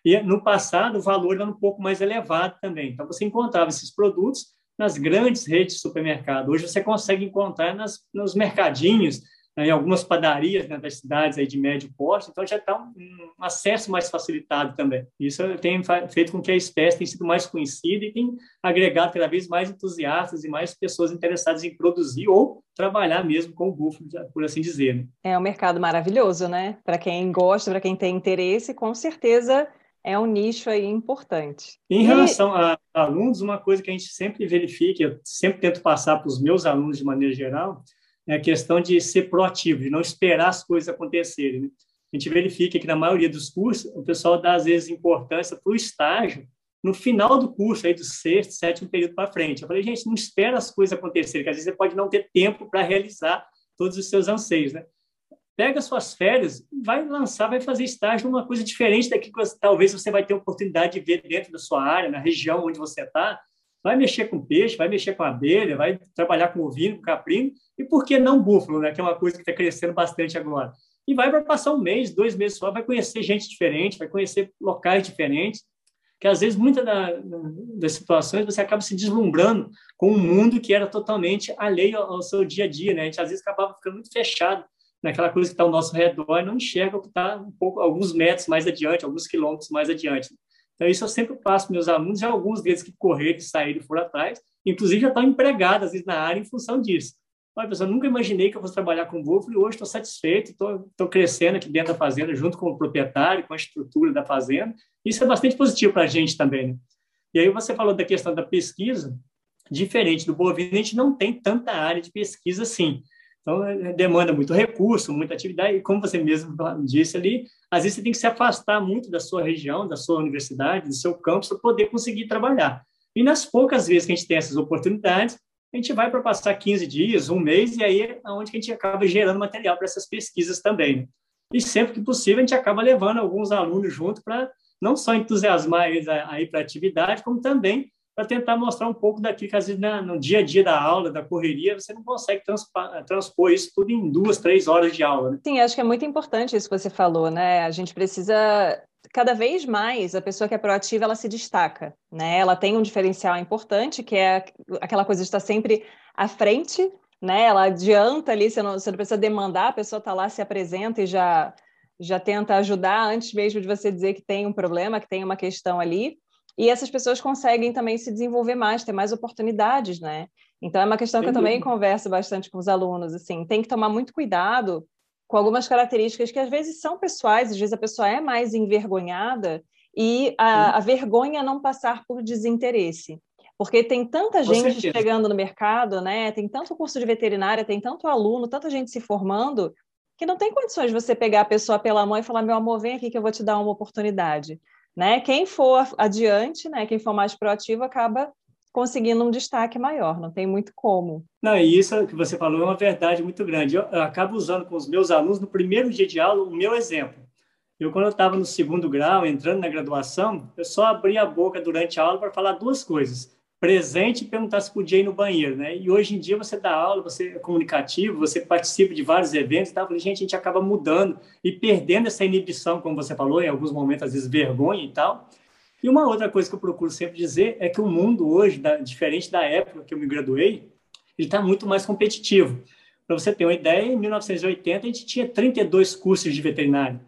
E no passado, o valor era um pouco mais elevado também. Então, você encontrava esses produtos nas grandes redes de supermercado. Hoje você consegue encontrar nas, nos mercadinhos, né, em algumas padarias né, das cidades aí de médio porte, então já está um, um, acesso mais facilitado também. Isso tem feito com que a espécie tenha sido mais conhecida e tem agregado cada vez mais entusiastas e mais pessoas interessadas em produzir ou trabalhar mesmo com o búfalo, por assim dizer. Né? É um mercado maravilhoso, né? Para quem gosta, para quem tem interesse, com certeza é um nicho aí importante. Em e... relação a alunos, uma coisa que a gente sempre verifica, eu sempre tento passar para os meus alunos de maneira geral, é a questão de ser proativo, de não esperar as coisas acontecerem. Né? A gente verifica que na maioria dos cursos, o pessoal dá, às vezes, importância para o estágio no final do curso, aí do sexto, sétimo período para frente. Eu falei, gente, não espera as coisas acontecerem, que às vezes você pode não ter tempo para realizar todos os seus anseios, né? Pega suas férias, vai lançar, vai fazer estágio numa coisa diferente daqui que talvez você vai ter oportunidade de ver dentro da sua área, na região onde você está, vai mexer com peixe, vai mexer com abelha, vai trabalhar com ovino, com caprino, e por que não búfalo, né? que é uma coisa que está crescendo bastante agora. E vai para passar um mês, dois meses só, vai conhecer gente diferente, vai conhecer locais diferentes, que às vezes, muitas da, das situações, você acaba se deslumbrando com um mundo que era totalmente alheio ao seu dia a dia, né? A gente às vezes acabava ficando muito fechado naquela coisa que está ao nosso redor e não enxerga o que está um pouco, alguns metros mais adiante, alguns quilômetros mais adiante. Então, isso eu sempre passo para meus alunos, e alguns deles que correram, saíram foram atrás, inclusive já estão empregados, na área em função disso. Olha, pessoal, nunca imaginei que eu fosse trabalhar com búfalo e hoje estou satisfeito, estou crescendo aqui dentro da fazenda, junto com o proprietário, com a estrutura da fazenda. Isso é bastante positivo para a gente também. Né? E aí você falou da questão da pesquisa, diferente do bovino, a gente não tem tanta área de pesquisa assim. Então, é, demanda muito recurso, muita atividade, e como você mesmo disse ali, às vezes você tem que se afastar muito da sua região, da sua universidade, do seu campus, para poder conseguir trabalhar. E nas poucas vezes que a gente tem essas oportunidades, a gente vai para passar 15 dias, um mês, e aí é onde a gente acaba gerando material para essas pesquisas também. E sempre que possível, a gente acaba levando alguns alunos junto para não só entusiasmar eles a, ir para a atividade, como também para tentar mostrar um pouco daquilo que, às vezes, no dia a dia da aula, da correria, você não consegue transpor isso tudo em duas, três horas de aula. Né? Sim, acho que é muito importante isso que você falou, né? A gente precisa cada vez mais a pessoa que é proativa ela se destaca, né? Ela tem um diferencial importante que é aquela coisa de estar sempre à frente, né? Ela adianta ali, você não, você não precisa demandar, a pessoa está lá, se apresenta e já já tenta ajudar antes mesmo de você dizer que tem um problema, que tem uma questão ali. E essas pessoas conseguem também se desenvolver mais, ter mais oportunidades, né? Então é uma questão que eu também converso bastante com os alunos, assim, tem que tomar muito cuidado com algumas características que às vezes são pessoais, às vezes a pessoa é mais envergonhada e a, a vergonha não passar por desinteresse. Porque tem tanta gente chegando no mercado, né? Tem tanto curso de veterinária, tem tanto aluno, tanta gente se formando, que não tem condições de você pegar a pessoa pela mão e falar: meu amor, vem aqui que eu vou te dar uma oportunidade. Né? Quem for adiante, né, quem for mais proativo, acaba conseguindo um destaque maior, não tem muito como. Não, e isso que você falou é uma verdade muito grande. Eu, eu acabo usando com os meus alunos, no primeiro dia de aula, o meu exemplo. Eu, quando eu estava no segundo grau, entrando na graduação, eu só abria a boca durante a aula para falar duas coisas presente e perguntar se podia ir no banheiro, né? E hoje em dia você dá aula, você é comunicativo, você participa de vários eventos, tá? Falei, gente, a gente acaba mudando e perdendo essa inibição, como você falou, em alguns momentos às vezes vergonha e tal. E uma outra coisa que eu procuro sempre dizer é que o mundo hoje, diferente da época que eu me graduei, ele está muito mais competitivo. Para você ter uma ideia, em 1980 a gente tinha 32 cursos de veterinário.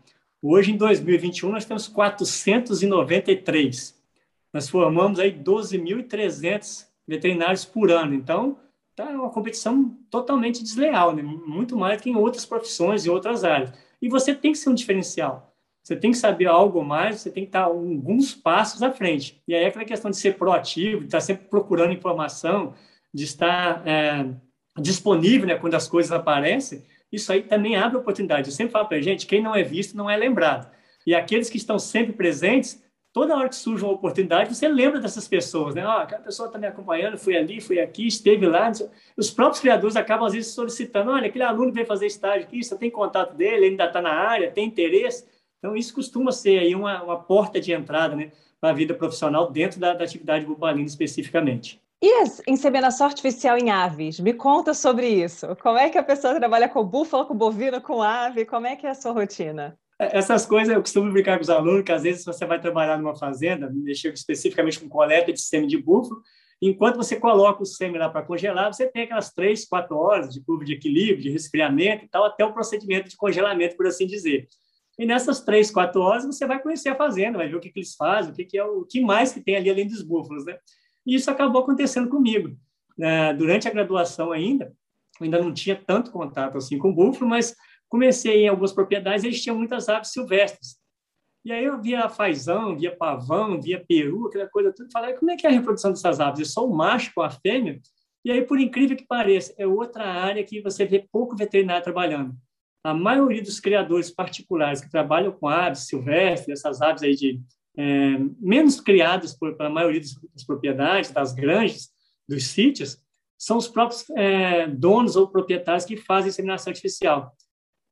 Hoje, em 2021, nós temos 493. Nós formamos aí 12.300 veterinários por ano. Então, tá uma competição totalmente desleal, né? muito mais do que em outras profissões e outras áreas. E você tem que ser um diferencial. Você tem que saber algo mais, você tem que estar alguns passos à frente. E aí é aquela questão de ser proativo, de estar sempre procurando informação, de estar é, disponível né, quando as coisas aparecem, isso aí também abre oportunidade. Eu sempre falo para a gente, quem não é visto não é lembrado. E aqueles que estão sempre presentes, toda hora que surge uma oportunidade, você lembra dessas pessoas, né? Ah, aquela pessoa está me acompanhando, foi ali, foi aqui, esteve lá. Os próprios criadores acabam, às vezes, solicitando, olha, aquele aluno veio fazer estágio aqui, você tem contato dele, ele ainda está na área, tem interesse. Então, isso costuma ser aí uma, uma porta de entrada né, para a vida profissional dentro da, da atividade bubalina especificamente. E a inseminação artificial em aves? Me conta sobre isso. Como é que a pessoa trabalha com búfalo, com bovino, com ave? Como é que é a sua rotina? É, essas coisas eu costumo brincar com os alunos, que às vezes você vai trabalhar numa fazenda, mexer especificamente com coleta de sêmen de búfalo, enquanto você coloca o sêmen lá para congelar, você tem aquelas três, quatro horas de curva de equilíbrio, de resfriamento e tal, até o procedimento de congelamento, por assim dizer. E nessas três, quatro horas, você vai conhecer a fazenda, vai ver o que, que eles fazem, o que, que é o, que mais que tem ali além dos búfalos, né? E isso acabou acontecendo comigo. É, durante a graduação ainda, ainda não tinha tanto contato assim com búfalo, mas comecei em algumas propriedades, eles tinham muitas aves silvestres. E aí eu via fazão, via pavão, via peru, aquela coisa tudo, falei, como é que é a reprodução dessas aves? É só o macho com a fêmea? E aí, por incrível que pareça, é outra área que você vê pouco veterinário trabalhando. A maioria dos criadores particulares que trabalham com aves silvestres, essas aves aí de é, menos criadas por, pela maioria das propriedades, das granjas, dos sítios, são os próprios é, donos ou proprietários que fazem inseminação artificial.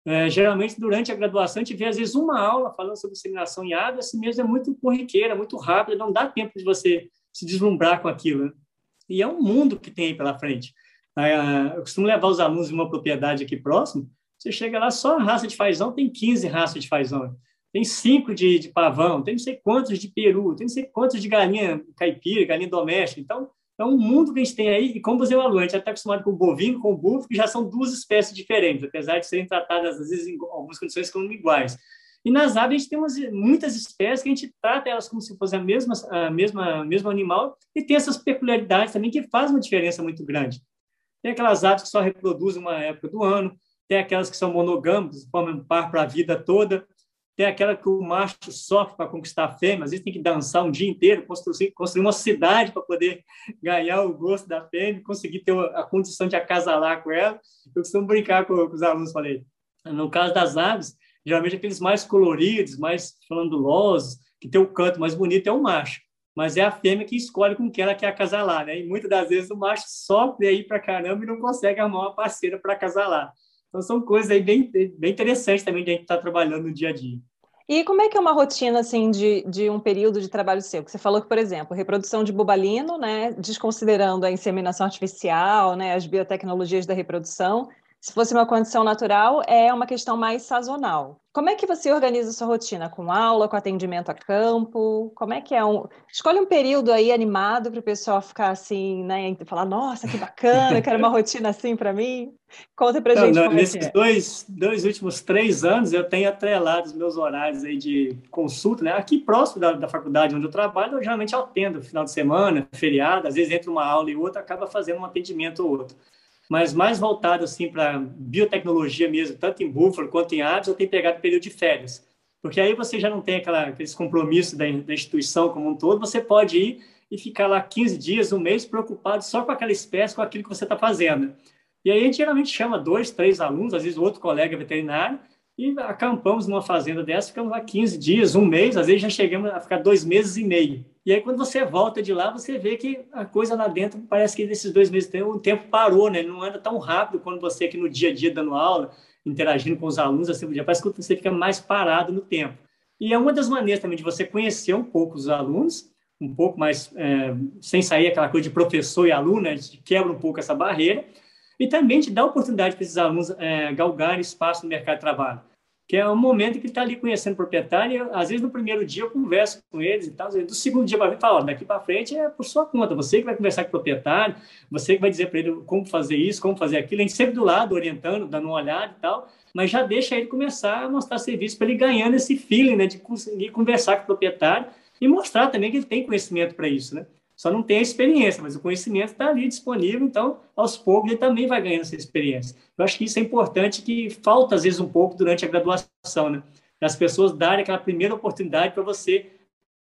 É, geralmente, durante a graduação, a gente vê, às vezes, uma aula falando sobre inseminação em água, assim mesmo é muito corriqueira, muito rápida, não dá tempo de você se deslumbrar com aquilo. Né? E é um mundo que tem aí pela frente. É, eu costumo levar os alunos em uma propriedade aqui próximo, você chega lá, só a raça de fazão tem 15 raças de fazão tem cinco de, de, pavão, tem não sei quantos de peru, tem não sei quantos de galinha caipira, galinha doméstica. Então, é um mundo que a gente tem aí, e como você falou, a gente já está acostumado com o bovino, com o búfalo, que já são duas espécies diferentes, apesar de serem tratadas, às vezes, em algumas condições como iguais. E nas aves, a gente tem umas, muitas espécies que a gente trata elas como se fosse a mesma, a mesma mesmo animal, e tem essas peculiaridades também que fazem uma diferença muito grande. Tem aquelas aves que só reproduzem uma época do ano, tem aquelas que são monogâmicas, formam um par para a vida toda, tem aquela que o macho sofre para conquistar a fêmea, às vezes tem que dançar um dia inteiro, construir, construir uma cidade para poder ganhar o gosto da fêmea, conseguir ter a condição de acasalar com ela. Eu costumo brincar com, com os alunos, falei, no caso das aves, geralmente aqueles mais coloridos, mais flandulosos, que tem o canto mais bonito é o macho, mas é a fêmea que escolhe com quem ela quer acasalar, né? E muitas das vezes o macho sofre aí para caramba e não consegue arrumar uma parceira para acasalar. Então são coisas aí bem, bem interessantes também de a gente estar tá trabalhando no dia a dia. E como é que é uma rotina assim de, de um período de trabalho seu? Você falou que, por exemplo, reprodução de bubalino, né, desconsiderando a inseminação artificial, né, as biotecnologias da reprodução, se fosse uma condição natural, é uma questão mais sazonal. Como é que você organiza a sua rotina? Com aula, com atendimento a campo? Como é que é um. Escolhe um período aí animado para o pessoal ficar assim, né? Falar, nossa, que bacana, quero uma rotina assim para mim. Conta para gente. Não, como nesses é é. dois, dois últimos três anos, eu tenho atrelado os meus horários aí de consulta, né? Aqui próximo da, da faculdade onde eu trabalho, eu geralmente atendo final de semana, feriado, às vezes entre uma aula e outra, acaba fazendo um atendimento ou outro mas mais voltado assim para biotecnologia mesmo, tanto em búfalo quanto em aves, eu tenho pegado período de férias. Porque aí você já não tem aquela, aqueles compromissos da, da instituição como um todo, você pode ir e ficar lá 15 dias, um mês, preocupado só com aquela espécie, com aquilo que você está fazendo. E aí a gente geralmente chama dois, três alunos, às vezes outro colega veterinário, e acampamos numa fazenda dessa, ficamos lá 15 dias, um mês, às vezes já chegamos a ficar dois meses e meio. E aí, quando você volta de lá, você vê que a coisa lá dentro parece que nesses dois meses o tempo parou, né? Não anda tão rápido quando você aqui no dia a dia dando aula, interagindo com os alunos, assim, parece que você fica mais parado no tempo. E é uma das maneiras também de você conhecer um pouco os alunos, um pouco mais, é, sem sair aquela coisa de professor e aluno, né? Quebra um pouco essa barreira, e também dá a oportunidade para esses alunos é, galgarem espaço no mercado de trabalho. Que é o momento que ele está ali conhecendo o proprietário. às vezes, no primeiro dia, eu converso com eles e tal. Do segundo dia para mim, falo, daqui para frente é por sua conta. Você que vai conversar com o proprietário, você que vai dizer para ele como fazer isso, como fazer aquilo. A gente sempre do lado, orientando, dando uma olhada e tal. Mas já deixa ele começar a mostrar serviço para ele ganhando esse feeling né, de conseguir conversar com o proprietário e mostrar também que ele tem conhecimento para isso, né? Só não tem a experiência, mas o conhecimento está ali disponível, então, aos poucos, ele também vai ganhando essa experiência. Eu acho que isso é importante, que falta, às vezes, um pouco durante a graduação, né? As pessoas darem aquela primeira oportunidade para você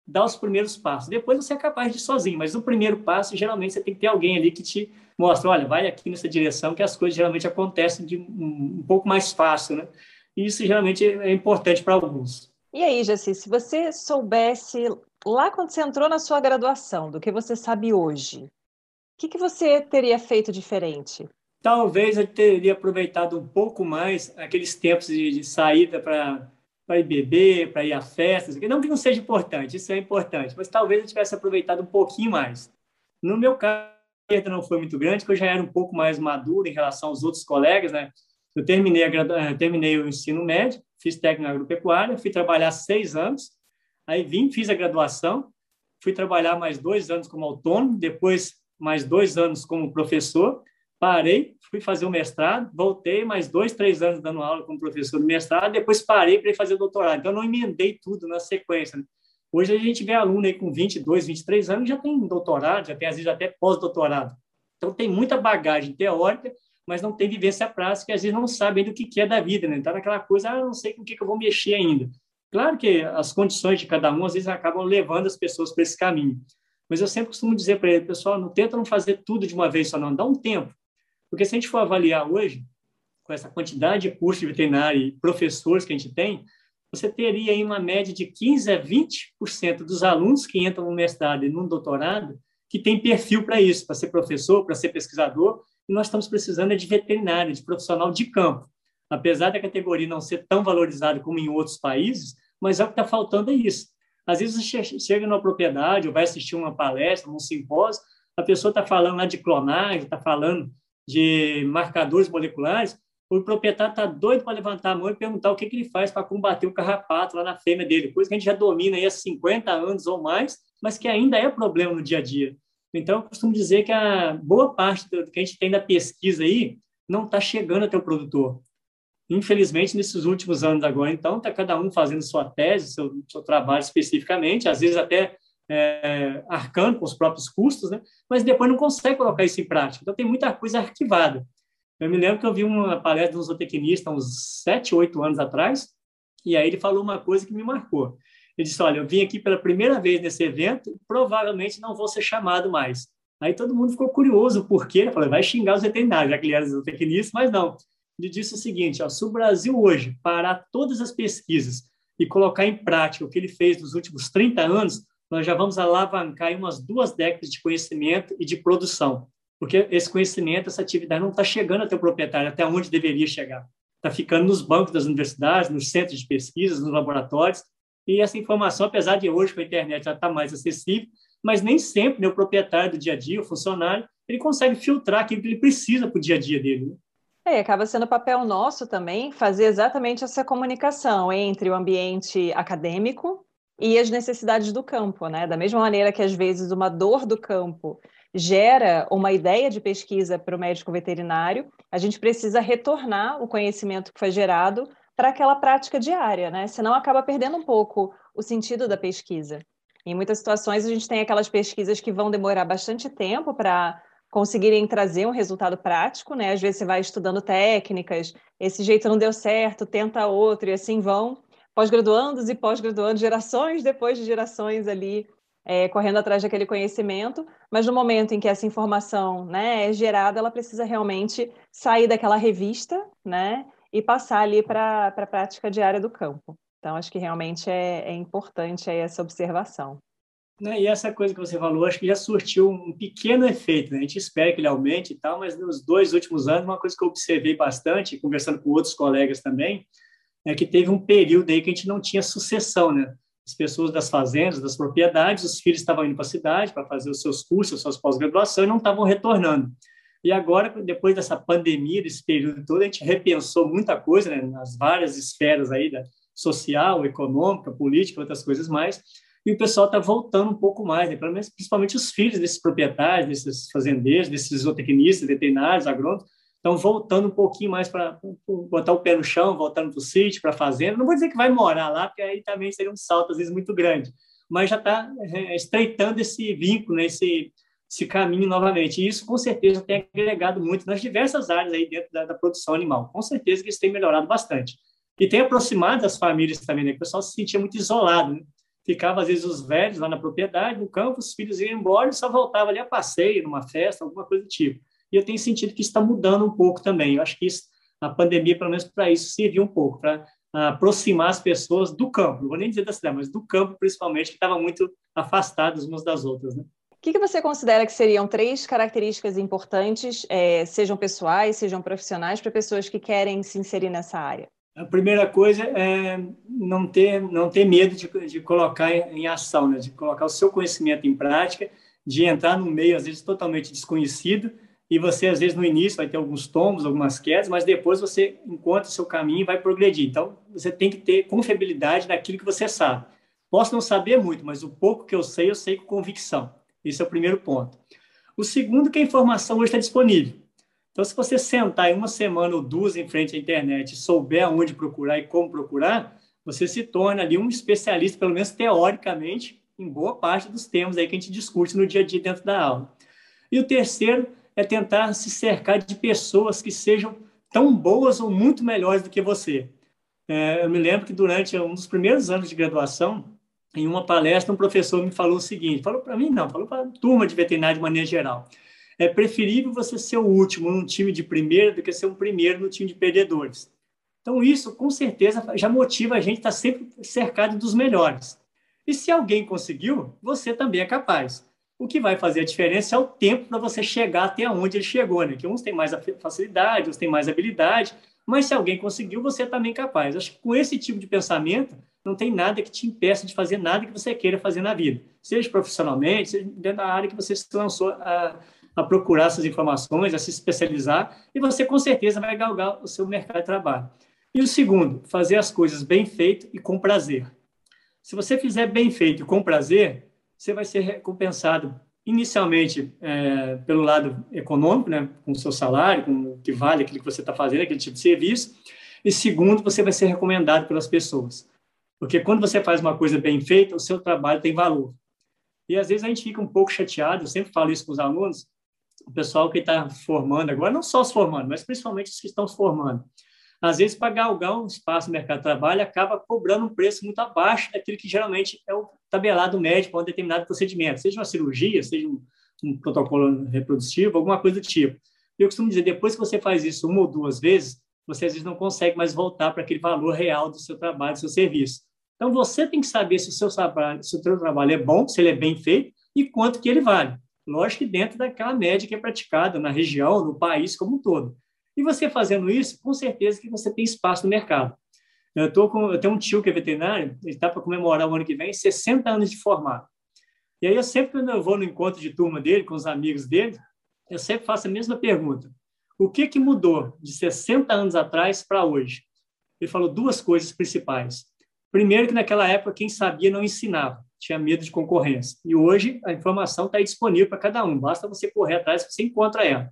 dar os primeiros passos. Depois você é capaz de ir sozinho, mas no primeiro passo, geralmente, você tem que ter alguém ali que te mostra, olha, vai aqui nessa direção, que as coisas geralmente acontecem de um, pouco mais fácil, né? E isso geralmente é importante para alguns. E aí, Jessi, se você soubesse lá quando você entrou na sua graduação, do que você sabe hoje, o que, que você teria feito diferente? Talvez eu teria aproveitado um pouco mais aqueles tempos de, de saída para para ir beber, para ir a festas, não que não seja importante, isso é importante, mas talvez eu tivesse aproveitado um pouquinho mais. No meu caso, a perda não foi muito grande, porque eu já era um pouco mais maduro em relação aos outros colegas, né? Eu terminei, a, terminei o ensino médio, fiz técnico agropecuária, fui trabalhar seis anos, Aí vim, fiz a graduação, fui trabalhar mais dois anos como autônomo, depois mais dois anos como professor, parei, fui fazer o mestrado, voltei mais dois, três anos dando aula como professor do mestrado, depois parei para fazer o doutorado. Então, não emendei tudo na sequência. Né? Hoje a gente vê aluno aí com 22, 23 anos, já tem doutorado, já tem às vezes até pós-doutorado. Então, tem muita bagagem teórica, mas não tem vivência prática, às vezes não sabe ainda o que é da vida, né? Está naquela coisa, ah, não sei com o que eu vou mexer ainda. Claro que as condições de cada um, às vezes, acabam levando as pessoas para esse caminho. Mas eu sempre costumo dizer para ele, pessoal, não tenta não fazer tudo de uma vez só, não. Dá um tempo. Porque se a gente for avaliar hoje, com essa quantidade de cursos de veterinário e professores que a gente tem, você teria aí uma média de 15 a 20% dos alunos que entram no mestrado e no doutorado que tem perfil para isso, para ser professor, para ser pesquisador, e nós estamos precisando de veterinário, de profissional de campo apesar da categoria não ser tão valorizada como em outros países, mas é o que está faltando é isso. Às vezes você chega numa propriedade ou vai assistir uma palestra, um simpósio, a pessoa está falando lá de clonagem, está falando de marcadores moleculares, o proprietário está doido para levantar a mão e perguntar o que, que ele faz para combater o carrapato lá na fêmea dele, coisa que a gente já domina aí há 50 anos ou mais, mas que ainda é problema no dia a dia. Então, eu costumo dizer que a boa parte do que a gente tem da pesquisa aí não está chegando até o produtor. Infelizmente, nesses últimos anos agora, então, está cada um fazendo sua tese, seu, seu trabalho especificamente, às vezes até é, arcando com os próprios custos, né? mas depois não consegue colocar isso em prática. Então, tem muita coisa arquivada. Eu me lembro que eu vi uma palestra de um zootecnista uns sete, oito anos atrás, e aí ele falou uma coisa que me marcou. Ele disse, olha, eu vim aqui pela primeira vez nesse evento, provavelmente não vou ser chamado mais. Aí todo mundo ficou curioso, por quê? Ele falou, vai xingar os veterinários, já que ele era zootecnista, mas não ele disse o seguinte: ó, se o Brasil hoje parar todas as pesquisas e colocar em prática o que ele fez nos últimos 30 anos, nós já vamos alavancar umas duas décadas de conhecimento e de produção. Porque esse conhecimento, essa atividade não está chegando até o proprietário, até onde deveria chegar. Está ficando nos bancos das universidades, nos centros de pesquisas, nos laboratórios. E essa informação, apesar de hoje com a internet já estar tá mais acessível, mas nem sempre né, o proprietário do dia a dia, o funcionário, ele consegue filtrar aquilo que ele precisa para o dia a dia dele. Né? É, acaba sendo papel nosso também fazer exatamente essa comunicação entre o ambiente acadêmico e as necessidades do campo, né? Da mesma maneira que às vezes uma dor do campo gera uma ideia de pesquisa para o médico veterinário, a gente precisa retornar o conhecimento que foi gerado para aquela prática diária, né? Senão acaba perdendo um pouco o sentido da pesquisa. Em muitas situações a gente tem aquelas pesquisas que vão demorar bastante tempo para conseguirem trazer um resultado prático, né? Às vezes você vai estudando técnicas, esse jeito não deu certo, tenta outro, e assim vão pós-graduandos e pós-graduandos, gerações depois de gerações ali, é, correndo atrás daquele conhecimento, mas no momento em que essa informação né, é gerada, ela precisa realmente sair daquela revista né, e passar ali para a prática diária do campo. Então, acho que realmente é, é importante essa observação. Né? E essa coisa que você falou, acho que já surtiu um pequeno efeito. Né? A gente espera que ele aumente e tal, mas nos dois últimos anos, uma coisa que eu observei bastante, conversando com outros colegas também, é que teve um período aí que a gente não tinha sucessão, né? As pessoas das fazendas, das propriedades, os filhos estavam indo para a cidade para fazer os seus cursos, as suas pós-graduação e não estavam retornando. E agora, depois dessa pandemia, desse período todo, a gente repensou muita coisa né, nas várias esferas aí da social, econômica, política, outras coisas mais. E o pessoal está voltando um pouco mais, né? principalmente os filhos desses proprietários, desses fazendeiros, desses zootecnistas, veterinários, agrônomos, estão voltando um pouquinho mais para botar o pé no chão, voltando para o sítio, para a fazenda. Não vou dizer que vai morar lá, porque aí também seria um salto, às vezes, muito grande, mas já está é, estreitando esse vínculo, né? esse, esse caminho novamente. E isso, com certeza, tem agregado muito nas diversas áreas aí dentro da, da produção animal. Com certeza que isso tem melhorado bastante. E tem aproximado as famílias também, né? O pessoal se sentia muito isolado, né? Ficava, às vezes, os velhos lá na propriedade, no campo, os filhos iam embora e só voltava ali a passeio, numa festa, alguma coisa do tipo. E eu tenho sentido que está mudando um pouco também. Eu acho que isso, a pandemia, pelo menos para isso, serviu um pouco, para aproximar as pessoas do campo. Não vou nem dizer da cidade, mas do campo, principalmente, que estavam muito afastados umas das outras, né? O que, que, você considera que seriam três características importantes, é, sejam pessoais, sejam profissionais, para pessoas que querem se inserir nessa área? A primeira coisa é não ter, não ter medo de, de colocar em ação, né? de colocar o seu conhecimento em prática, de entrar num meio, às vezes, totalmente desconhecido, e você, às vezes, no início vai ter alguns tombos, algumas quedas, mas depois você encontra o seu caminho e vai progredir. Então, você tem que ter confiabilidade naquilo que você sabe. Posso não saber muito, mas o pouco que eu sei, eu sei com convicção. Esse é o primeiro ponto. O segundo, que a informação hoje está disponível. Então, se você sentar em uma semana ou duas em frente à internet e souber aonde procurar e como procurar, você se torna ali um especialista, pelo menos teoricamente, em boa parte dos temas aí que a gente discute no dia a dia dentro da aula. E o terceiro é tentar se cercar de pessoas que sejam tão boas ou muito melhores do que você. É, eu me lembro que durante um dos primeiros anos de graduação, em uma palestra, um professor me falou o seguinte: falou para mim, não, falou para a turma de veterinária de maneira geral. É preferível você ser o último num time de primeiro do que ser um primeiro no time de perdedores. Então, isso, com certeza, já motiva a gente estar sempre cercado dos melhores. E se alguém conseguiu, você também é capaz. O que vai fazer a diferença é o tempo para você chegar até onde ele chegou, né? Que uns têm mais facilidade, outros têm mais habilidade, mas se alguém conseguiu, você é também capaz. Acho que com esse tipo de pensamento, não tem nada que te impeça de fazer nada que você queira fazer na vida, seja profissionalmente, seja dentro da área que você se lançou a, a procurar essas informações, a se especializar, e você com certeza vai galgar o seu mercado de trabalho. E o segundo, fazer as coisas bem feito e com prazer. Se você fizer bem feito e com prazer, você vai ser recompensado inicialmente é, pelo lado econômico, né, com o seu salário, com o que vale aquilo que você está fazendo, aquele tipo de serviço, e segundo, você vai ser recomendado pelas pessoas. Porque quando você faz uma coisa bem feita, o seu trabalho tem valor. E às vezes a gente fica um pouco chateado, eu sempre falo isso com os alunos, o pessoal que está formando agora, não só se formando, mas principalmente os que estão se formando. Às vezes, para galgar um espaço no mercado de trabalho, acaba cobrando um preço muito abaixo daquilo que geralmente é o tabelado médio para um determinado procedimento, seja uma cirurgia, seja um, um protocolo reprodutivo, alguma coisa do tipo. Eu costumo dizer, depois que você faz isso uma ou duas vezes, você às vezes não consegue mais voltar para aquele valor real do seu trabalho, do seu serviço. Então, você tem que saber se o seu trabalho, se o seu trabalho é bom, se ele é bem feito e quanto que ele vale. Lógico que dentro daquela média que é praticada na região, no país como um todo. E você fazendo isso, com certeza que você tem espaço no mercado. Eu, tô com, eu tenho um tio que é veterinário, ele está para comemorar o ano que vem 60 anos de formado. E aí, eu sempre, quando eu vou no encontro de turma dele, com os amigos dele, eu sempre faço a mesma pergunta. O que, que mudou de 60 anos atrás para hoje? Ele falou duas coisas principais. Primeiro, que naquela época quem sabia não ensinava, tinha medo de concorrência. E hoje a informação está disponível para cada um, basta você correr atrás que você encontra ela.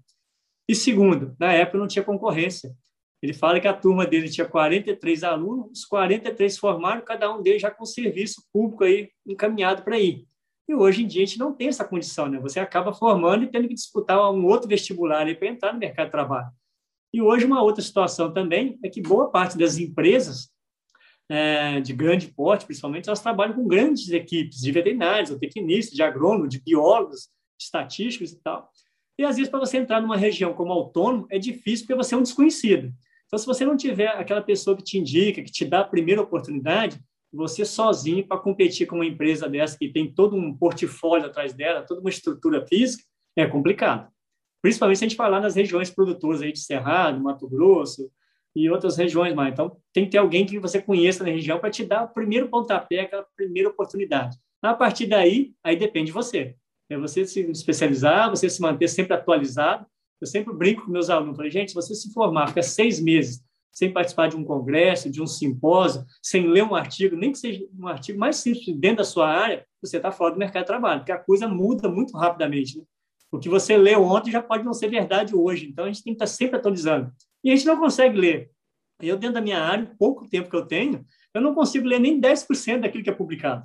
E segundo, na época não tinha concorrência. Ele fala que a turma dele tinha 43 alunos, os 43 formaram, cada um deles já com serviço público aí encaminhado para ir. E hoje em dia a gente não tem essa condição, né? Você acaba formando e tendo que disputar um outro vestibular para entrar no mercado de trabalho. E hoje uma outra situação também é que boa parte das empresas é, de grande porte, principalmente, elas trabalham com grandes equipes de veterinários, ou tecnistas, de agrônomos, de biólogos, de estatísticos e tal. E às vezes, para você entrar numa região como autônomo, é difícil porque você é um desconhecido. Então, se você não tiver aquela pessoa que te indica, que te dá a primeira oportunidade, você sozinho para competir com uma empresa dessa que tem todo um portfólio atrás dela, toda uma estrutura física, é complicado. Principalmente se a gente falar nas regiões produtoras aí de Cerrado, Mato Grosso, e outras regiões mais. Então, tem que ter alguém que você conheça na região para te dar o primeiro pontapé, aquela primeira oportunidade. A partir daí, aí depende de você. É você se especializar, você se manter sempre atualizado, Eu sempre brinco com meus alunos, falei, gente, se você se formar, ficar seis meses sem participar de um congresso, de um simpósio, sem ler um artigo, nem que seja um artigo mais simples dentro da sua área, você está fora do mercado de trabalho, porque a coisa muda muito rapidamente. Né? O que você leu ontem já pode não ser verdade hoje, então a gente tem que estar sempre atualizando. E a gente não consegue ler. Eu, dentro da minha área, pouco tempo que eu tenho, eu não consigo ler nem 10% daquilo que é publicado.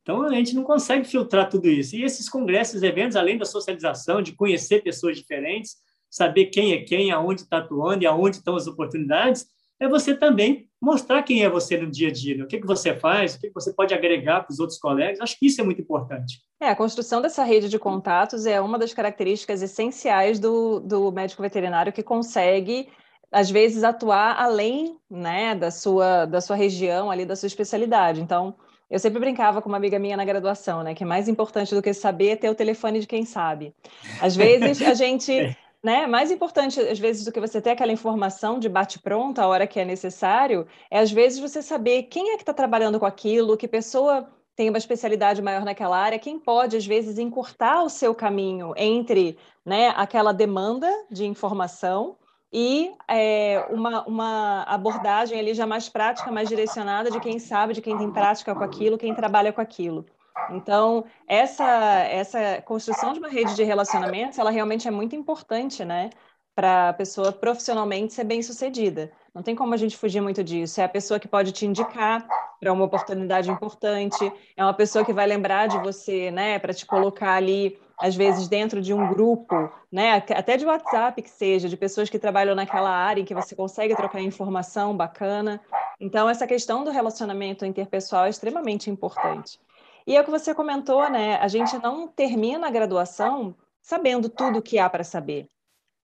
Então, a gente não consegue filtrar tudo isso. E esses congressos, eventos, além da socialização, de conhecer pessoas diferentes, saber quem é quem, aonde está atuando e aonde estão as oportunidades, é você também mostrar quem é você no dia a dia, né? o que, que você faz, o que, que você pode agregar para os outros colegas. Acho que isso é muito importante. É, a construção dessa rede de contatos é uma das características essenciais do, do médico veterinário que consegue às vezes atuar além né, da, sua, da sua região ali, da sua especialidade. Então, eu sempre brincava com uma amiga minha na graduação, né? Que é mais importante do que saber é ter o telefone de quem sabe. Às vezes a gente né? Mais importante, às vezes, do que você ter aquela informação de bate-pronto a hora que é necessário, é às vezes você saber quem é que está trabalhando com aquilo, que pessoa tem uma especialidade maior naquela área, quem pode, às vezes, encurtar o seu caminho entre né, aquela demanda de informação e é, uma, uma abordagem ali já mais prática, mais direcionada de quem sabe, de quem tem prática com aquilo, quem trabalha com aquilo. Então, essa, essa construção de uma rede de relacionamentos, ela realmente é muito importante, né? Para a pessoa profissionalmente ser bem sucedida. Não tem como a gente fugir muito disso. É a pessoa que pode te indicar para uma oportunidade importante, é uma pessoa que vai lembrar de você, né? Para te colocar ali, às vezes, dentro de um grupo, né? Até de WhatsApp que seja, de pessoas que trabalham naquela área em que você consegue trocar informação bacana. Então, essa questão do relacionamento interpessoal é extremamente importante. E é o que você comentou, né? A gente não termina a graduação sabendo tudo o que há para saber.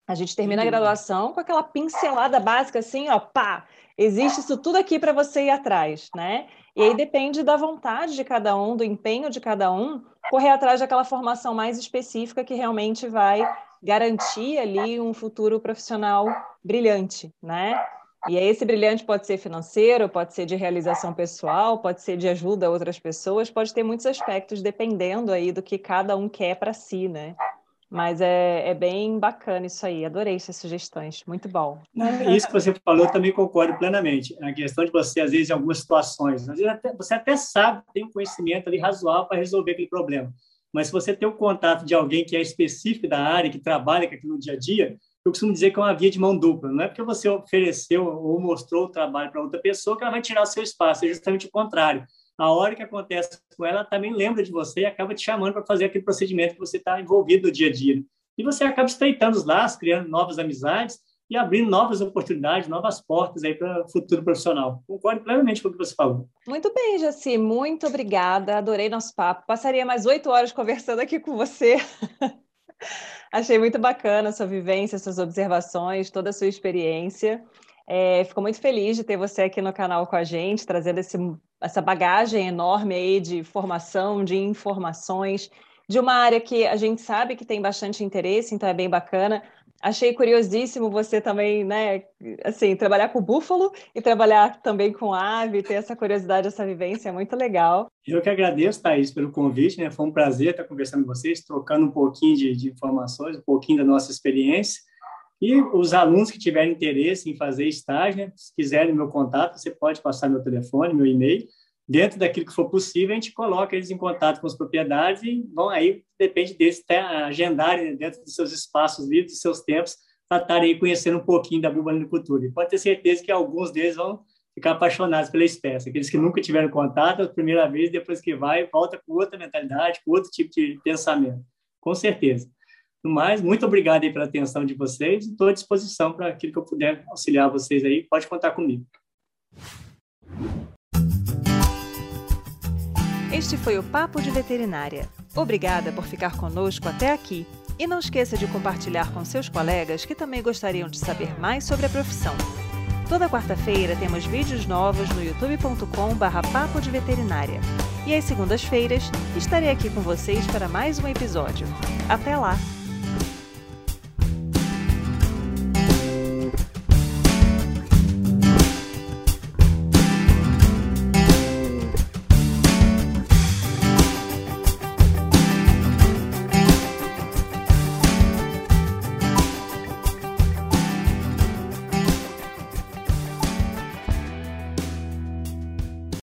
A gente termina a graduação com aquela pincelada básica, assim, ó, pá, existe isso tudo aqui para você ir atrás, né? E aí depende da vontade de cada um, do empenho de cada um, correr atrás daquela formação mais específica que realmente vai garantir ali um futuro profissional brilhante, né? E esse brilhante pode ser financeiro, pode ser de realização pessoal, pode ser de ajuda a outras pessoas, pode ter muitos aspectos dependendo aí do que cada um quer para si, né? Mas é, é, bem bacana isso aí, adorei essas sugestões, muito bom. Isso que você falou, eu também concordo plenamente. A questão de você, às vezes, em algumas situações, às vezes até, você até sabe, tem um conhecimento ali razoável para resolver aquele problema, mas se você tem o contato de alguém que é específico da área, que trabalha com aquilo no dia a dia, eu costumo dizer que é uma via de mão dupla. Não é porque você ofereceu ou mostrou o trabalho para outra pessoa que ela vai tirar o seu espaço, é justamente o contrário. A hora que acontece com ela, ela também lembra de você e acaba te chamando para fazer aquele procedimento que você está envolvido no dia a dia. E você acaba estreitando os laços, criando novas amizades e abrindo novas oportunidades, novas portas aí para o futuro profissional. Concordo plenamente com o que você falou. Muito bem, Jaci, muito obrigada. Adorei nosso papo. Passaria mais oito horas conversando aqui com você. Achei muito bacana a sua vivência, suas observações, toda a sua experiência. É, fico muito feliz de ter você aqui no canal com a gente, trazendo esse, essa bagagem enorme aí de formação, de informações, de uma área que a gente sabe que tem bastante interesse, então é bem bacana. Achei curiosíssimo você também, né, assim, trabalhar com búfalo e trabalhar também com ave, ter essa curiosidade, essa vivência, é muito legal. Eu que agradeço, Thaís, pelo convite, né? Foi um prazer estar conversando com vocês, trocando um pouquinho de, de informações, um pouquinho da nossa experiência. E os alunos que tiverem interesse em fazer estágio, né, se quiserem meu contato, você pode passar meu telefone, meu e-mail, dentro daquilo que for possível, a gente coloca eles em contato com as propriedades e vão aí, depende deles, agendarem dentro dos seus espaços livres, dos seus tempos, para estarem conhecendo um pouquinho da bubalinicultura. E pode ter certeza que alguns deles vão ficar apaixonados pela espécie. Aqueles que nunca tiveram contato, a primeira vez, depois que vai, volta com outra mentalidade, com outro tipo de pensamento. Com certeza. No mais, muito obrigado aí pela atenção de vocês. Estou à disposição para aquilo que eu puder auxiliar vocês aí. Pode contar comigo. Este foi o Papo de Veterinária. Obrigada por ficar conosco até aqui. E não esqueça de compartilhar com seus colegas que também gostariam de saber mais sobre a profissão. Toda quarta-feira temos vídeos novos no youtube.com/barra Papo de Veterinária. E às segundas-feiras estarei aqui com vocês para mais um episódio. Até lá!